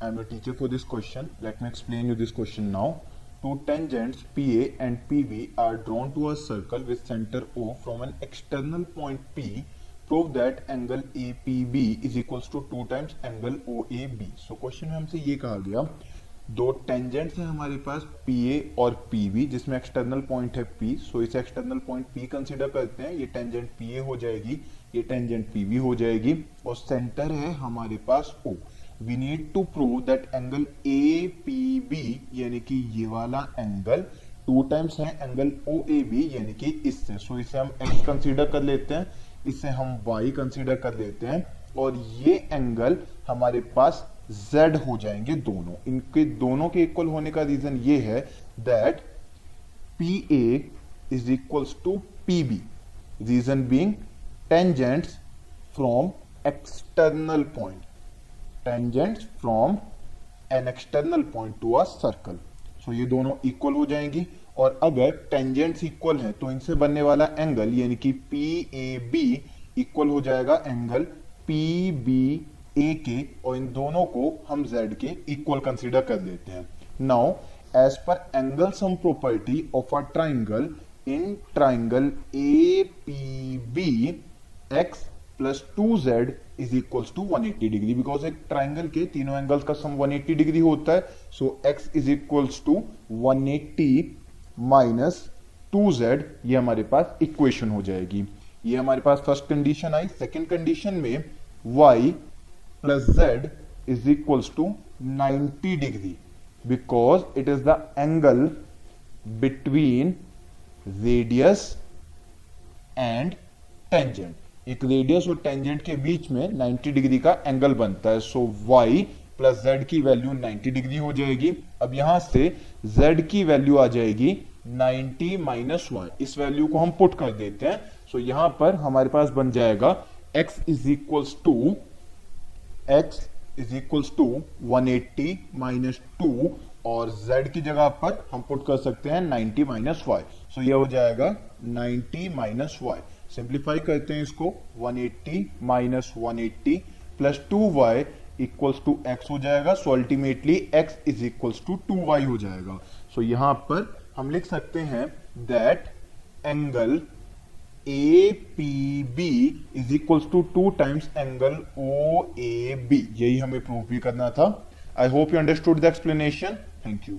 am your teacher for this question. Let me explain you this question now. Two tangents PA and PB are drawn to a circle with center O from an external point P. Prove that angle APB is equals to two times angle OAB. So question में हमसे ये कहा गया दो tangents हैं हमारे पास ए और B जिसमें एक्सटर्नल पॉइंट है पी सो इसे एक्सटर्नल पॉइंट पी कंसीडर करते हैं ये टेंजेंट ए हो जाएगी ये टेंजेंट बी हो जाएगी और सेंटर है हमारे पास O we need to prove that angle A P B यानी कि ये वाला एंगल टू टाइम्स है एंगल ओ ए बी यानी कि इससे। सो इसे हम एक्स कंसीडर कर लेते हैं। इसे हम वाई कंसीडर कर लेते हैं। और ये एंगल हमारे पास z हो जाएँगे दोनों। इनके दोनों के इक्वल होने का रीजन ये है that P A is equals to P B reason being tangents from external point tangents from an external point to a circle so ये दोनों इक्वल हो जाएँगी और अगर टेंजेंट्स इक्वल है तो इनसे बनने वाला एंगल यानी कि पी ए बी इक्वल हो जाएगा एंगल पी बी ए के और इन दोनों को हम जेड के इक्वल कंसिडर कर लेते हैं. Now as per angle sum property of a triangle in triangle A P B x plus two z is equal to 180 degree because एक ट्राइंगल के तीनों एंगल्स का सम 180 डिग्री होता है। So x is equal to 180 minus two z ये हमारे पास equation हो जाएगी। ये हमारे पास फ़र्स्ट कंडीशन आई। सेकेंड कंडीशन में y plus z is equals to 90 degree because it is the angle between radius and tangent एक रेडियस और टेंजेंट के बीच में 90 डिग्री का एंगल बनता है। सो y प्लस जेड की वैल्यू 90 डिग्री हो जाएगी। अब यहाँ से z की वैल्यू आ जाएगी 90 माइनस वाई इस वैल्यू को हम पुट कर देते हैं। सो so यहाँ पर हमारे पास बन जाएगा x is equals to x is equals to 180 minus two और z की जगह पर हम पुट कर सकते हैं 90 माइनस वाई सो यह हो जाएगा 90 माइनस वाई सिंप्लीफाई करते हैं इसको। 180 eighty minus one eighty plus two y equals to x हो जाएगा। So ultimately x is equals to two y हो जाएगा। सो so, यहाँ पर हम लिख सकते हैं that angle A P B is equals to two times angle O A B यही हमें प्रूव भी करना था। I hope you understood the explanation thank you